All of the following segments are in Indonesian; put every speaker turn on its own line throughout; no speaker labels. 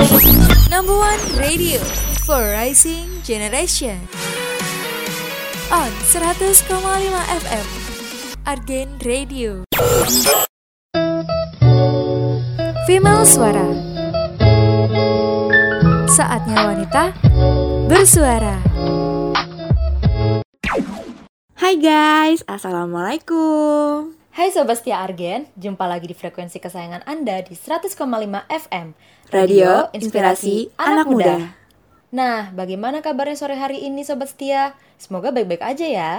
Number one radio for rising generation. On 100,5 FM. Argen Radio. Female Suara. Saatnya wanita bersuara.
Hai guys, Assalamualaikum
Hai Sobat Setia Argen, jumpa lagi di frekuensi kesayangan Anda di 100,5 FM
Radio Inspirasi Anak Muda.
Nah, bagaimana kabarnya sore hari ini Sobat Setia? Semoga baik-baik aja ya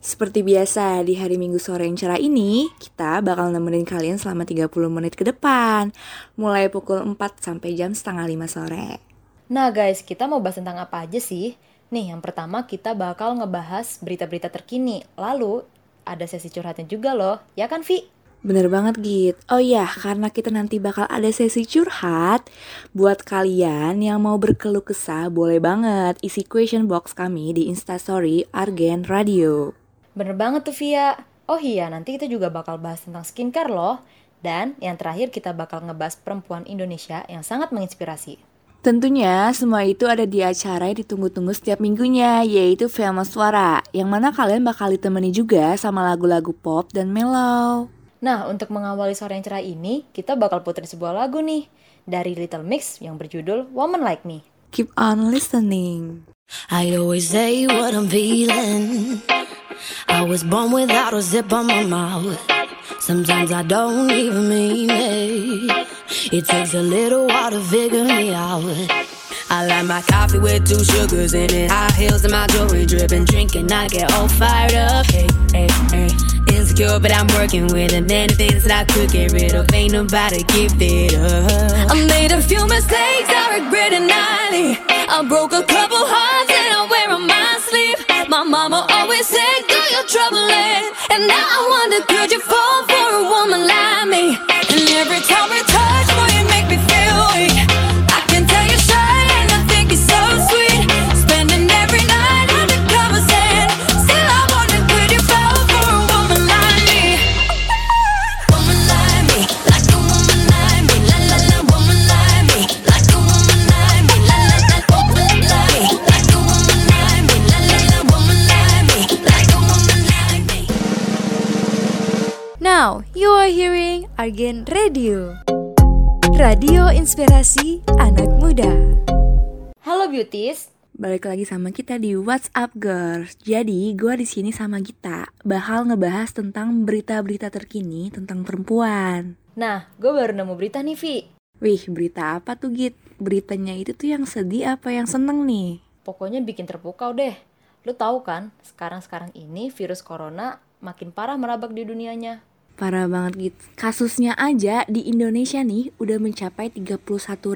Seperti biasa, di hari Minggu sore yang cerah ini Kita bakal nemenin kalian selama 30 menit ke depan Mulai pukul 4 sampai jam setengah 5 sore
Nah guys, kita mau bahas tentang apa aja sih? Nih, yang pertama kita bakal ngebahas berita-berita terkini Lalu, ada sesi curhatnya juga loh, ya kan Vi?
Bener banget Git. Oh iya, karena kita nanti bakal ada sesi curhat Buat kalian yang mau berkeluh kesah Boleh banget isi question box kami di instastory Argen Radio.
Bener banget tuh Via. Oh iya, nanti kita juga bakal bahas tentang skincare loh. Dan yang terakhir kita bakal ngebahas perempuan Indonesia yang sangat menginspirasi.
Tentunya semua itu ada di acara yang ditunggu-tunggu setiap minggunya yaitu Famous Suara yang mana kalian bakal ditemani juga sama lagu-lagu pop dan mellow.
Nah, untuk mengawali sore yang cerah ini, kita bakal putar sebuah lagu nih dari Little Mix yang berjudul Woman Like Me.
Keep on listening.
I always say what I'm feeling. I was born without a zip on my mouth. Sometimes I don't even mean it. It takes a little while to figure me out. I like my coffee with two sugars in it. High heels and my jewelry dripping. Drinking, I get all fired up. Hey, hey, hey. Insecure, but I'm working with it. Many things that I could get rid of. Ain't nobody give it up. I made a few mistakes, I regret it nightly. I broke a couple hearts and I wear on my sleeve. My mama always said, girl, you're troubling. And now I wonder, could you fall for a woman like
Argen Radio. Radio Inspirasi Anak Muda.
Halo beauties,
Balik lagi sama kita di WhatsApp Girls. Jadi, gua di sini sama Gita bakal ngebahas tentang berita-berita terkini tentang perempuan.
Nah, gue baru nemu berita nih, Vi.
Wih, berita apa tuh Git? Beritanya itu tuh yang sedih apa yang seneng nih?
Pokoknya bikin terpukau deh. Lu tahu kan, sekarang-sekarang ini virus corona makin parah merabak di dunianya.
Parah banget Git. Kasusnya aja di Indonesia nih udah mencapai 31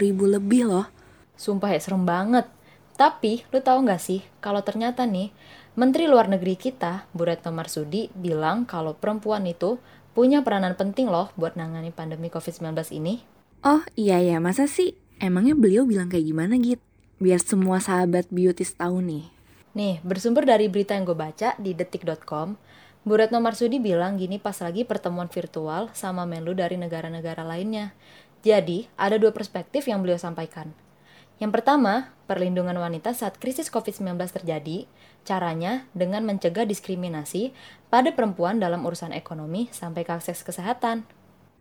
ribu lebih loh.
Sumpah ya, serem banget. Tapi, lu tahu nggak sih, kalau ternyata nih, Menteri Luar Negeri kita, Bu Retno Marsudi, bilang kalau perempuan itu punya peranan penting loh buat nangani pandemi COVID-19 ini.
Oh iya ya, masa sih? Emangnya beliau bilang kayak gimana Git? Biar semua sahabat beauties tahu nih.
Nih, bersumber dari berita yang gue baca di detik.com, Bu Retno Marsudi bilang gini pas lagi pertemuan virtual sama Menlu dari negara-negara lainnya. Jadi, ada dua perspektif yang beliau sampaikan. Yang pertama, perlindungan wanita saat krisis COVID-19 terjadi, caranya dengan mencegah diskriminasi pada perempuan dalam urusan ekonomi sampai ke akses kesehatan.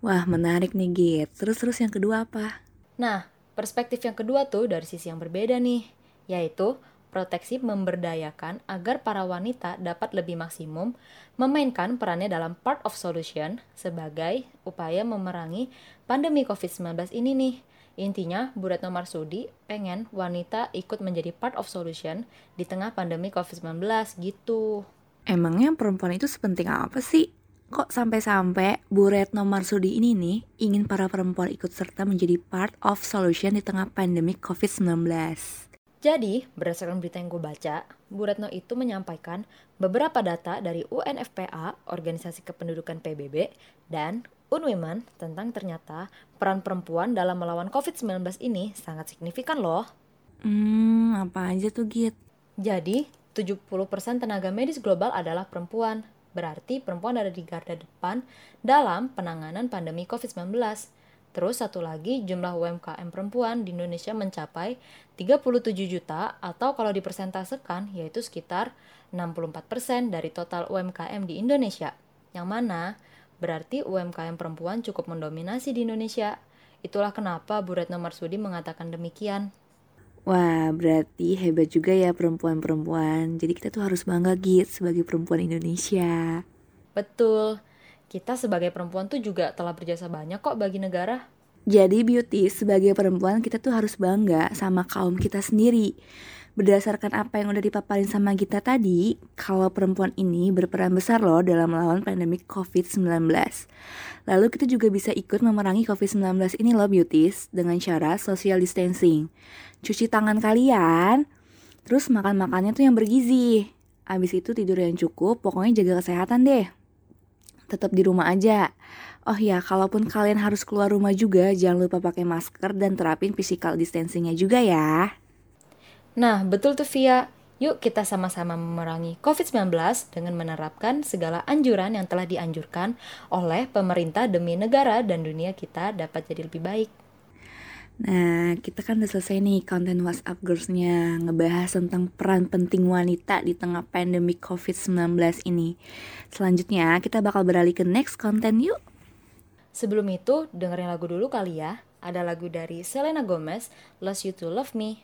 Wah menarik nih Git. Terus-terus yang kedua apa?
Nah, perspektif yang kedua tuh dari sisi yang berbeda nih, yaitu proteksi memberdayakan agar para wanita dapat lebih maksimum memainkan perannya dalam part of solution sebagai upaya memerangi pandemi COVID-19 ini nih. Intinya, Bu Retno Marsudi pengen wanita ikut menjadi part of solution di tengah pandemi COVID-19 gitu.
Emangnya perempuan itu sepenting apa sih? Kok sampai-sampai Bu Retno Marsudi ini nih ingin para perempuan ikut serta menjadi part of solution di tengah pandemi COVID-19?
Jadi, berdasarkan berita yang gue baca, Bu Retno itu menyampaikan beberapa data dari UNFPA, Organisasi Kependudukan PBB, dan Unwomen tentang ternyata peran perempuan dalam melawan COVID-19 ini sangat signifikan loh.
Hmm, apa aja tuh Git?
Jadi, 70% tenaga medis global adalah perempuan. Berarti perempuan ada di garda depan dalam penanganan pandemi COVID-19. Terus satu lagi, jumlah UMKM perempuan di Indonesia mencapai 37 juta atau kalau dipersentasekan yaitu sekitar 64% dari total UMKM di Indonesia. Yang mana berarti UMKM perempuan cukup mendominasi di Indonesia. Itulah kenapa Bu Retno Marsudi mengatakan demikian.
Wah, berarti hebat juga ya perempuan-perempuan. Jadi kita tuh harus bangga gitu sebagai perempuan Indonesia.
Betul. Kita sebagai perempuan tuh juga telah berjasa banyak kok bagi negara.
Jadi beauty sebagai perempuan kita tuh harus bangga sama kaum kita sendiri. Berdasarkan apa yang udah dipaparin sama kita tadi, kalau perempuan ini berperan besar loh dalam melawan pandemi COVID-19. Lalu kita juga bisa ikut memerangi COVID-19 ini loh beauties dengan cara social distancing. Cuci tangan kalian, terus makan-makannya tuh yang bergizi. Abis itu tidur yang cukup, pokoknya jaga kesehatan deh tetap di rumah aja. Oh ya, kalaupun kalian harus keluar rumah juga, jangan lupa pakai masker dan terapin physical distancingnya juga ya.
Nah, betul tuh Via. Yuk kita sama-sama memerangi COVID-19 dengan menerapkan segala anjuran yang telah dianjurkan oleh pemerintah demi negara dan dunia kita dapat jadi lebih baik.
Nah, kita kan udah selesai nih konten WhatsApp Girls-nya ngebahas tentang peran penting wanita di tengah pandemi COVID-19 ini. Selanjutnya, kita bakal beralih ke next konten yuk.
Sebelum itu, dengerin lagu dulu kali ya. Ada lagu dari Selena Gomez, Lost You To Love Me.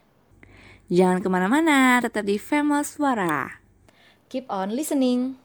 Jangan ke mana-mana, tetap di Famous Suara.
Keep on listening.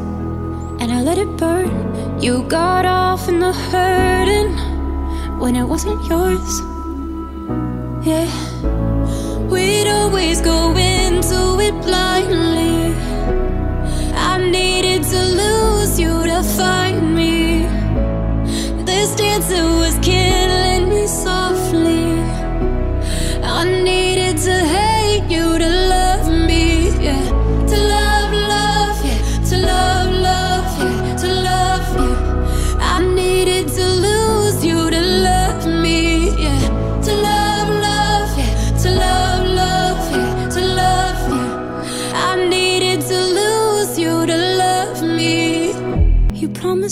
and I let it burn. You got off in the hurting when it wasn't yours. Yeah, we'd always go into it blindly.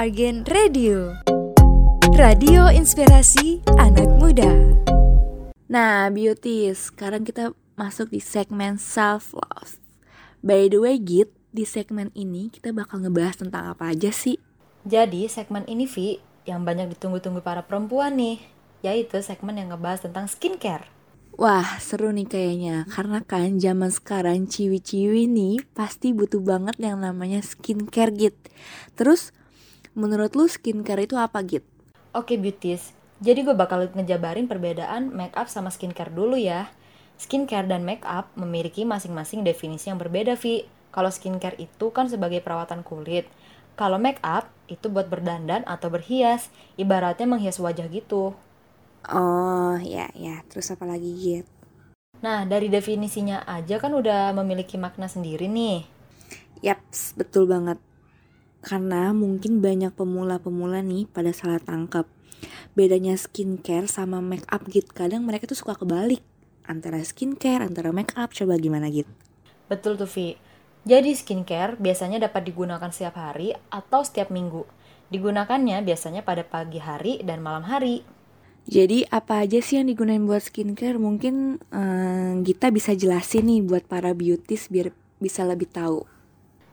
Argen Radio. Radio Inspirasi Anak Muda.
Nah, beauties, sekarang kita masuk di segmen self love. By the way, Git, di segmen ini kita bakal ngebahas tentang apa aja sih?
Jadi, segmen ini, Vi, yang banyak ditunggu-tunggu para perempuan nih, yaitu segmen yang ngebahas tentang skincare.
Wah, seru nih kayaknya. Karena kan zaman sekarang ciwi-ciwi nih pasti butuh banget yang namanya skincare Git. Terus, menurut lu skincare itu apa Git?
Oke, beauties. Jadi gue bakal ngejabarin perbedaan make up sama skincare dulu ya. Skincare dan make up memiliki masing-masing definisi yang berbeda, Vi. Kalau skincare itu kan sebagai perawatan kulit. Kalau make up itu buat berdandan atau berhias, ibaratnya menghias wajah gitu.
Oh, ya ya. Terus apa lagi, Git?
Nah, dari definisinya aja kan udah memiliki makna sendiri nih.
Yaps, betul banget. Karena mungkin banyak pemula-pemula nih pada salah tangkap. Bedanya skincare sama make up gitu. Kadang mereka tuh suka kebalik. Antara skincare, antara make up. Coba gimana gitu?
Betul tuh, Vi. Jadi skincare biasanya dapat digunakan setiap hari atau setiap minggu. Digunakannya biasanya pada pagi hari dan malam hari.
Jadi apa aja sih yang digunain buat skincare? Mungkin eh, kita bisa jelasin nih buat para beauties biar bisa lebih tahu.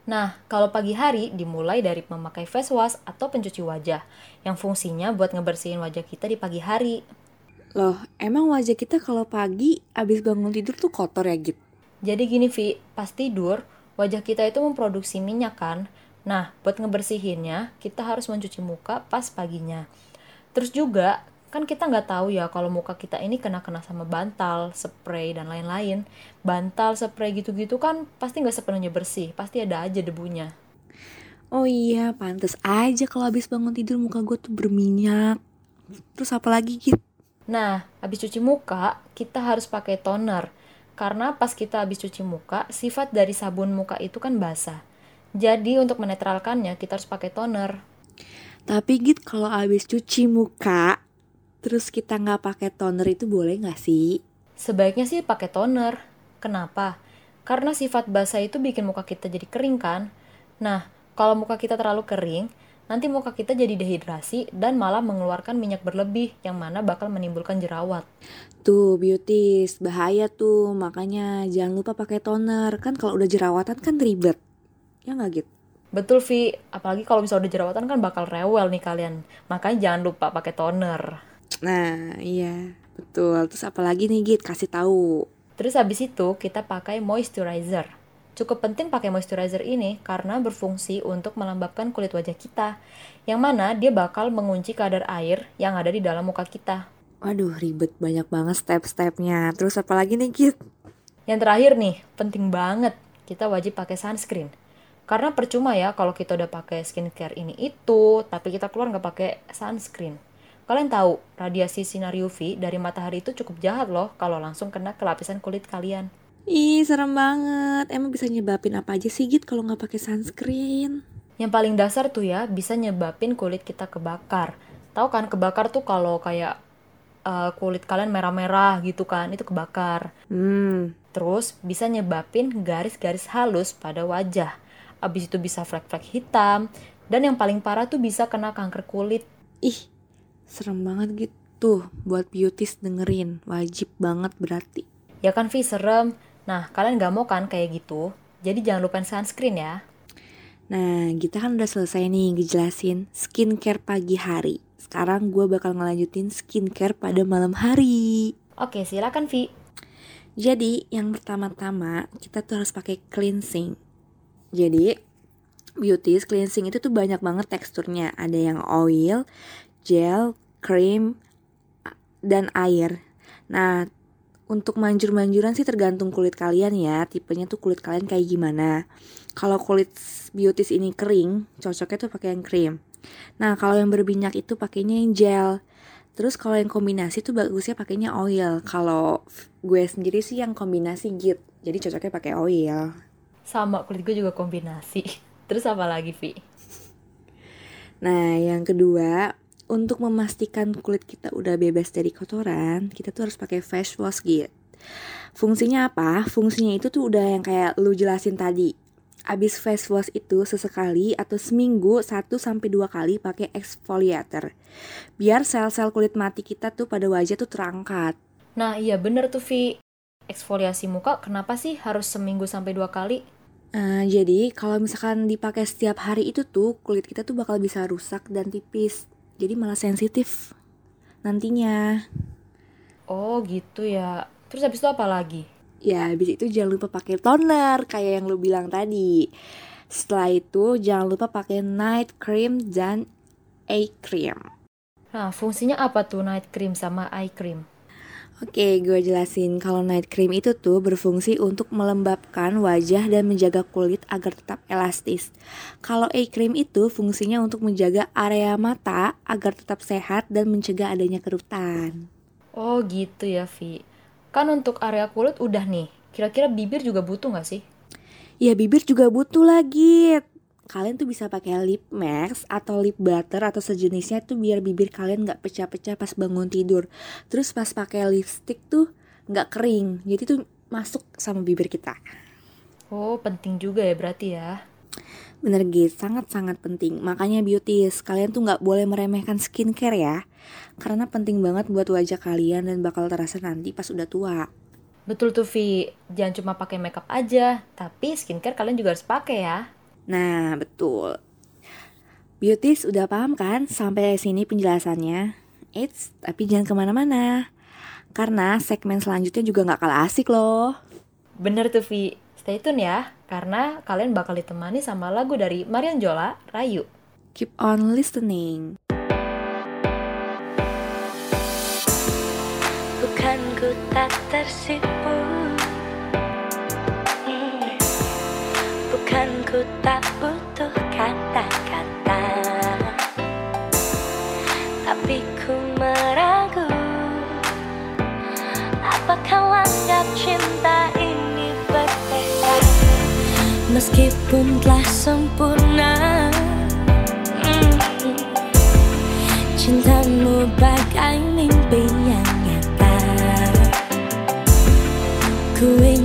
Nah, kalau pagi hari dimulai dari memakai face wash atau pencuci wajah yang fungsinya buat ngebersihin wajah kita di pagi hari.
Loh, emang wajah kita kalau pagi abis bangun tidur tuh kotor ya gitu?
Jadi gini Vi, pas tidur, wajah kita itu memproduksi minyak kan? Nah, buat ngebersihinnya, kita harus mencuci muka pas paginya. Terus juga, kan kita nggak tahu ya kalau muka kita ini kena-kena sama bantal, spray, dan lain-lain. Bantal, spray gitu-gitu kan pasti nggak sepenuhnya bersih, pasti ada aja debunya.
Oh iya, pantes aja kalau abis bangun tidur muka gue tuh berminyak. Terus apa lagi gitu?
Nah, habis cuci muka, kita harus pakai toner. Karena pas kita habis cuci muka, sifat dari sabun muka itu kan basah. Jadi untuk menetralkannya, kita harus pakai toner.
Tapi gitu kalau abis cuci muka, terus kita nggak pakai toner itu boleh nggak sih?
Sebaiknya sih pakai toner. Kenapa? Karena sifat basah itu bikin muka kita jadi kering kan? Nah, kalau muka kita terlalu kering, nanti muka kita jadi dehidrasi dan malah mengeluarkan minyak berlebih yang mana bakal menimbulkan jerawat.
Tuh beauties, bahaya tuh. Makanya jangan lupa pakai toner. Kan kalau udah jerawatan kan ribet. Ya nggak gitu?
Betul Vi, apalagi kalau misalnya udah jerawatan kan bakal rewel nih kalian. Makanya jangan lupa pakai toner.
Nah, iya. Betul. Terus apa lagi nih Git? Kasih tahu.
Terus habis itu kita pakai moisturizer. Cukup penting pakai moisturizer ini karena berfungsi untuk melembabkan kulit wajah kita, yang mana dia bakal mengunci kadar air yang ada di dalam muka kita.
Waduh, ribet banyak banget step-stepnya. Terus apa lagi nih Git?
Yang terakhir nih, penting banget, kita wajib pakai sunscreen. Karena percuma ya kalau kita udah pakai skincare ini itu, tapi kita keluar nggak pakai sunscreen. Kalian tahu, radiasi sinar UV dari matahari itu cukup jahat loh kalau langsung kena ke lapisan kulit kalian.
Ih, serem banget. Emang bisa nyebabin apa aja sih Git kalau nggak pakai sunscreen?
Yang paling dasar tuh ya, bisa nyebabin kulit kita kebakar. Tahu kan kebakar tuh kalau kayak uh, kulit kalian merah-merah gitu kan, itu kebakar.
Hmm,
Terus bisa nyebabin garis-garis halus pada wajah. Abis itu bisa flek-flek hitam. Dan yang paling parah tuh bisa kena kanker kulit.
ih, serem banget gitu. Buat beauties dengerin, wajib banget berarti.
Ya kan Vi, serem. Nah, kalian gak mau kan kayak gitu? Jadi jangan lupain sunscreen ya.
Nah, kita kan udah selesai nih ngejelasin skincare pagi hari. Sekarang gue bakal ngelanjutin skincare pada malam hari.
Oke, silakan Vi.
Jadi, yang pertama-tama kita tuh harus pakai cleansing. Jadi, beauties cleansing itu tuh banyak banget teksturnya. Ada yang oil, gel, cream, a- dan air. Nah, untuk manjur-manjuran sih tergantung kulit kalian ya. Tipenya tuh kulit kalian kayak gimana. Kalau kulit beauties ini kering, cocoknya tuh pakai yang cream. Nah, kalau yang berminyak itu pakainya yang gel. Terus kalau yang kombinasi tuh bagusnya pakainya oil. Kalau gue sendiri sih yang kombinasi git. Jadi cocoknya pakai oil.
Sama, kulit gue juga kombinasi. Terus apa lagi, Vi?
Nah, yang kedua, untuk memastikan kulit kita udah bebas dari kotoran, kita tuh harus pakai face wash git. Fungsinya apa? Fungsinya itu tuh udah yang kayak lu jelasin tadi. Abis face wash itu sesekali atau seminggu 1 sampai 2 kali pakai exfoliator. Biar sel-sel kulit mati kita tuh pada wajah tuh terangkat.
Nah, iya bener tuh, Vi. Eksfoliasi muka kenapa sih harus seminggu sampai dua kali?
Eh, jadi kalau misalkan dipakai setiap hari itu tuh kulit kita tuh bakal bisa rusak dan tipis. Jadi malah sensitif nantinya.
Oh, gitu ya. Terus habis itu apa lagi?
Ya, habis itu jangan lupa pakai toner kayak yang lu bilang tadi. Setelah itu jangan lupa pakai night cream dan eye cream.
Nah, fungsinya apa tuh night cream sama eye cream?
Oke, gue jelasin kalau night cream itu tuh berfungsi untuk melembabkan wajah dan menjaga kulit agar tetap elastis. Kalau eye cream itu fungsinya untuk menjaga area mata agar tetap sehat dan mencegah adanya kerutan.
Oh gitu ya, Vi. Kan untuk area kulit udah nih. Kira-kira bibir juga butuh nggak sih?
Ya bibir juga butuh lagi. Kalian tuh bisa pakai lip mask atau lip butter atau sejenisnya tuh biar bibir kalian nggak pecah-pecah pas bangun tidur. Terus pas pakai lipstick tuh nggak kering. Jadi tuh masuk sama bibir kita.
Oh, penting juga ya berarti ya.
Bener gitu, sangat-sangat penting. Makanya beauties, kalian tuh nggak boleh meremehkan skincare ya. Karena penting banget buat wajah kalian dan bakal terasa nanti pas udah tua.
Betul tuh, Vi. Jangan cuma pakai makeup aja, tapi skincare kalian juga harus pakai ya.
Nah, betul. Beauties udah paham kan sampai sini penjelasannya? Eits, tapi jangan ke mana-mana. Karena segmen selanjutnya juga nggak kalah asik loh.
Bener tuh, Vi. Stay tune ya, karena kalian bakal ditemani sama lagu dari Marian Jola, Rayu.
Keep on listening.
Bukan ku tak tersipu Bukan ku tak Meskipun telah sempurna Cintamu bagai mimpi yang nyata. Ku ingin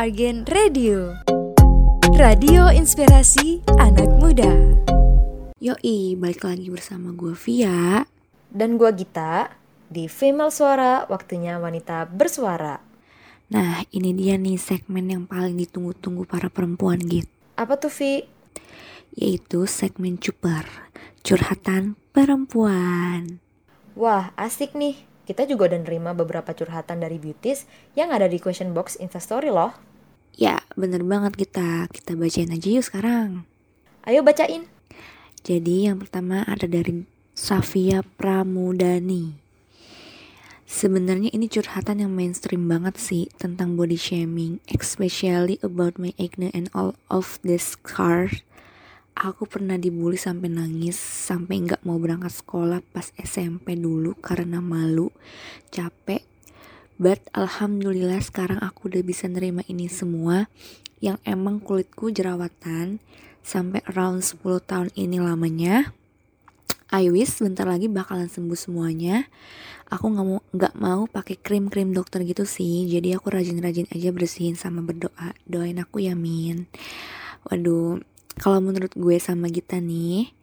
Argen Radio. Radio Inspirasi Anak Muda.
Yoi, balik lagi bersama gue Via.
Dan gua Gita, di Female Suara, waktunya wanita bersuara.
Nah, ini dia nih segmen yang paling ditunggu-tunggu para perempuan gitu.
Apa tuh, Vi?
Yaitu segmen cuper, curhatan perempuan.
Wah, asik nih. Kita juga udah nerima beberapa curhatan dari beauties yang ada di question box Instastory loh.
Ya, bener banget kita. Kita bacain aja yuk sekarang.
Ayo bacain.
Jadi yang pertama ada dari Safia Pramudani. Sebenarnya ini curhatan yang mainstream banget sih tentang body shaming, especially about my acne and all of this scars. Aku pernah dibully sampai nangis, sampai nggak mau berangkat sekolah pas SMP dulu karena malu, capek. But alhamdulillah sekarang aku udah bisa nerima ini semua yang emang kulitku jerawatan sampai around 10 tahun ini lamanya I wish bentar lagi bakalan sembuh semuanya. Aku nggak mau nggak mau pakai krim-krim dokter gitu sih. Jadi aku rajin-rajin aja bersihin sama berdoa. Doain aku ya Min. Waduh, kalau menurut gue sama Gita nih,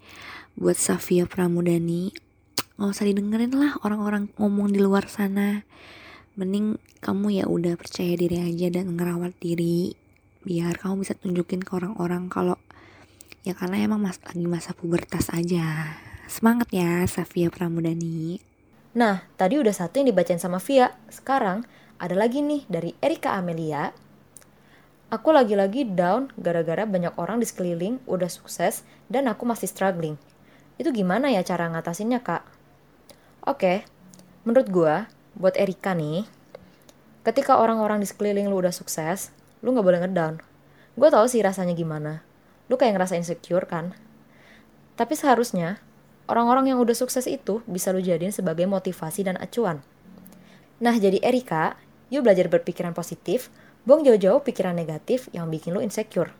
buat Safia Pramudani, nggak usah didengerin lah orang-orang ngomong di luar sana. Mending kamu ya udah percaya diri aja dan ngerawat diri. Biar kamu bisa tunjukin ke orang-orang kalau ya karena emang mas lagi masa pubertas aja. Semangat ya Safia Pramudani.
Nah, tadi udah satu yang dibacain sama Via. Sekarang ada lagi nih dari Erika Amelia. Aku lagi-lagi down gara-gara banyak orang di sekeliling udah sukses dan aku masih struggling. Itu gimana ya cara ngatasinnya, Kak? Oke, menurut gua, buat Erika nih, ketika orang-orang di sekeliling lu udah sukses, lu nggak boleh ngedown. Gue tau sih rasanya gimana. Lu kayak ngerasa insecure kan? Tapi seharusnya, orang-orang yang udah sukses itu bisa lu jadiin sebagai motivasi dan acuan. Nah, jadi Erika, yuk belajar berpikiran positif, buang jauh-jauh pikiran negatif yang bikin lu insecure.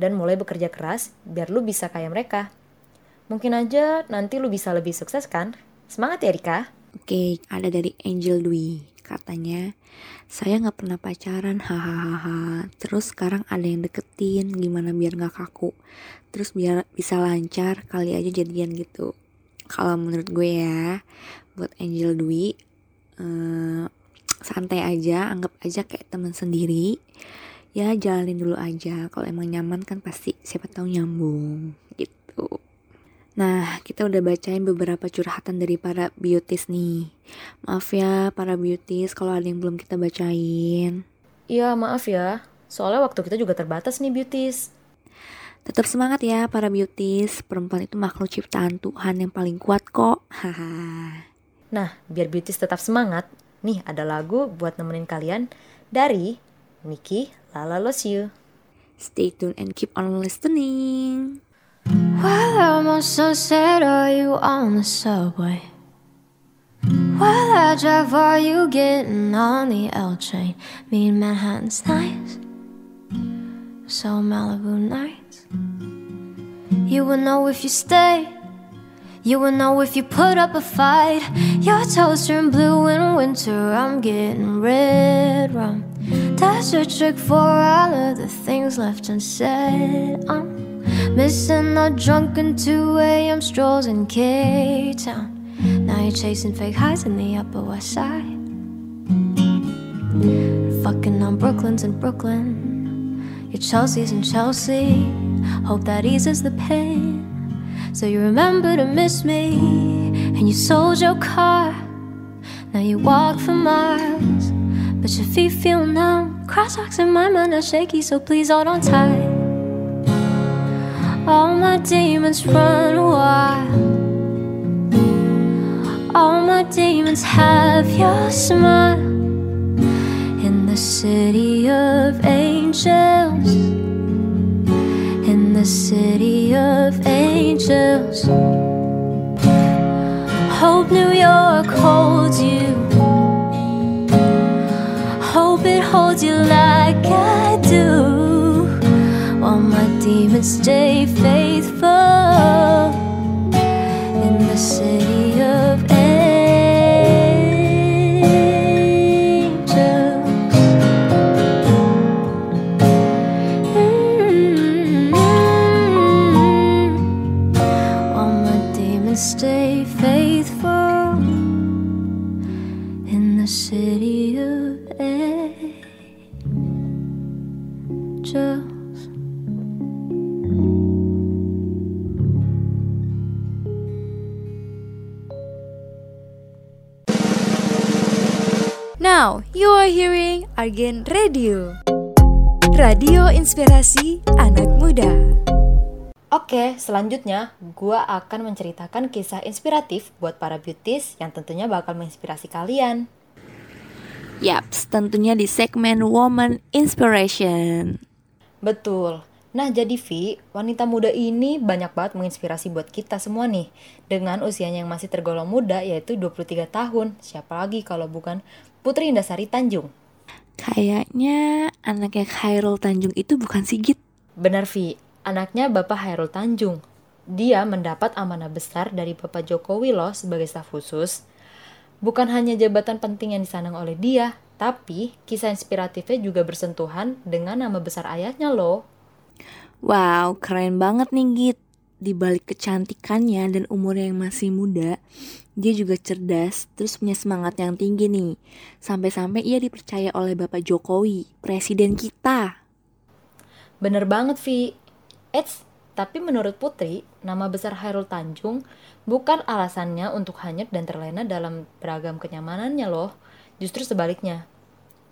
Dan mulai bekerja keras biar lu bisa kayak mereka. Mungkin aja nanti lu bisa lebih sukses kan? Semangat ya Erika!
Oke, ada dari Angel Dwi. Katanya, saya nggak pernah pacaran, hahaha. Terus sekarang ada yang deketin, gimana biar nggak kaku. Terus biar bisa lancar, kali aja jadian gitu. Kalau menurut gue ya, buat Angel Dwi, eh, santai aja, anggap aja kayak teman sendiri. Ya jalanin dulu aja. Kalau emang nyaman kan pasti siapa tahu nyambung gitu. Nah, kita udah bacain beberapa curhatan dari para beauties nih. Maaf ya para beauties kalau ada yang belum kita bacain.
Iya maaf ya, soalnya waktu kita juga terbatas nih beauties.
Tetap semangat ya para beauties. Perempuan itu makhluk ciptaan Tuhan yang paling kuat kok. Haha.
Nah, biar beauties tetap semangat, nih ada lagu buat nemenin kalian dari Niki Lala Loves You.
Stay tuned and keep on listening.
While I'm on Sunset, are you on the subway? While I drive, are you getting on the L train? Me in Manhattan's nice, so Malibu nights. You will know if you stay. You will know if you put up a fight. Your toes turn blue in winter. I'm getting red rum. That's a trick for all of the things left unsaid. I'm missing the drunken 2 a.m. strolls in K Town. Now you're chasing fake highs in the Upper West Side. Fucking on Brooklyn's in Brooklyn. Your Chelsea's in Chelsea. Hope that eases the pain. So you remember to miss me, and you sold your car. Now you walk for miles, but your feet feel numb. Crosswalks in my mind are shaky, so please hold on tight. All my demons run wild. All my demons have your smile. In the city of angels. In the city of angels. Hope New York holds you. Hope it holds you like I do. While my demons stay
safe. Radio. Radio Inspirasi Anak Muda.
Oke, selanjutnya gua akan menceritakan kisah inspiratif buat para beauties yang tentunya bakal menginspirasi kalian.
Yaps, tentunya di segmen Woman Inspiration.
Betul. Nah, jadi Vi, wanita muda ini banyak banget menginspirasi buat kita semua nih. Dengan usianya yang masih tergolong muda, yaitu 23 tahun. Siapa lagi kalau bukan Putri Indasari Tanjung.
Kayaknya anaknya Khairul Tanjung itu bukan Sigit.
Benar Vi, anaknya Bapak Hairul Tanjung. dia mendapat amanah besar dari Bapak Jokowi loh sebagai staf khusus. Bukan hanya jabatan penting yang disandang oleh dia, tapi kisah inspiratifnya juga bersentuhan dengan nama besar ayahnya loh.
Wow, keren banget nih Git. Di balik kecantikannya dan umurnya yang masih muda, dia juga cerdas, terus punya semangat yang tinggi nih. Sampai-sampai ia dipercaya oleh Bapak Jokowi, presiden kita.
Bener banget, Vi. Eits, tapi menurut Putri, nama besar Hairul Tanjung bukan alasannya untuk hanyut dan terlena dalam beragam kenyamanannya loh. Justru sebaliknya.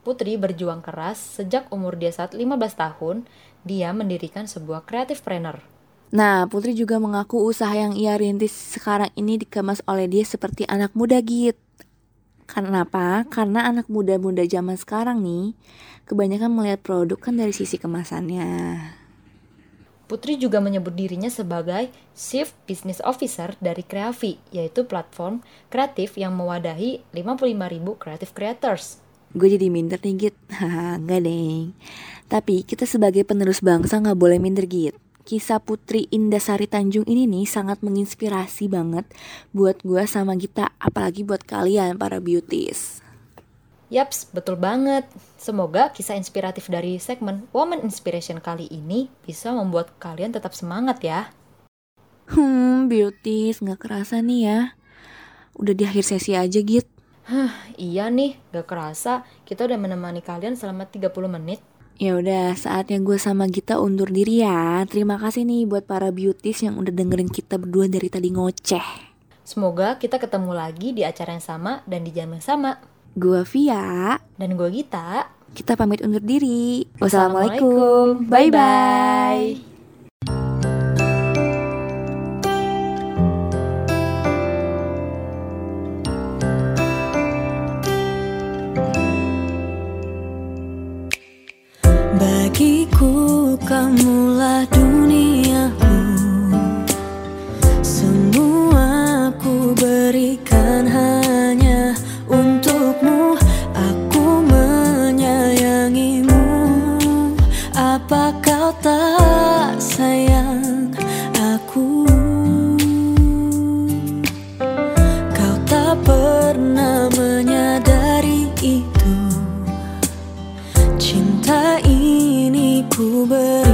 Putri berjuang keras sejak umur dia saat 15 tahun, dia mendirikan sebuah creative planner.
Nah, Putri juga mengaku usaha yang ia rintis sekarang ini dikemas oleh dia seperti anak muda Git. Kenapa? Karena anak muda-muda zaman sekarang nih, kebanyakan melihat produk kan dari sisi kemasannya.
Putri juga menyebut dirinya sebagai Chief Business Officer dari Kreavi, yaitu platform kreatif yang mewadahi 55.000 creative creators.
Gue jadi minder nih Git Haha, Enggak deng Tapi kita sebagai penerus bangsa nggak boleh minder Git Kisah Putri Indasari Tanjung ini nih sangat menginspirasi banget Buat gue sama Gita Apalagi buat kalian para beauties
Yaps, betul banget. Semoga kisah inspiratif dari segmen Woman Inspiration kali ini bisa membuat kalian tetap semangat ya.
Hmm beauties nggak kerasa nih ya Udah di akhir sesi aja Git
Iya nih, gak kerasa kita udah menemani kalian selama 30 menit.
Ya udah, saatnya gue sama Gita undur diri ya. Terima kasih nih buat para beauties yang udah dengerin kita berdua dari tadi ngoceh.
Semoga kita ketemu lagi di acara yang sama dan di jam yang sama.
Gue Via,
Dan gue Gita.
kita pamit undur diri.
Assalamualaikum.
Wassalamualaikum. Bye-bye.
Bagiku kamulah duniaku. Semua ku berikan hanya untukmu. Aku menyayangimu. Apa kau tak sayang aku ini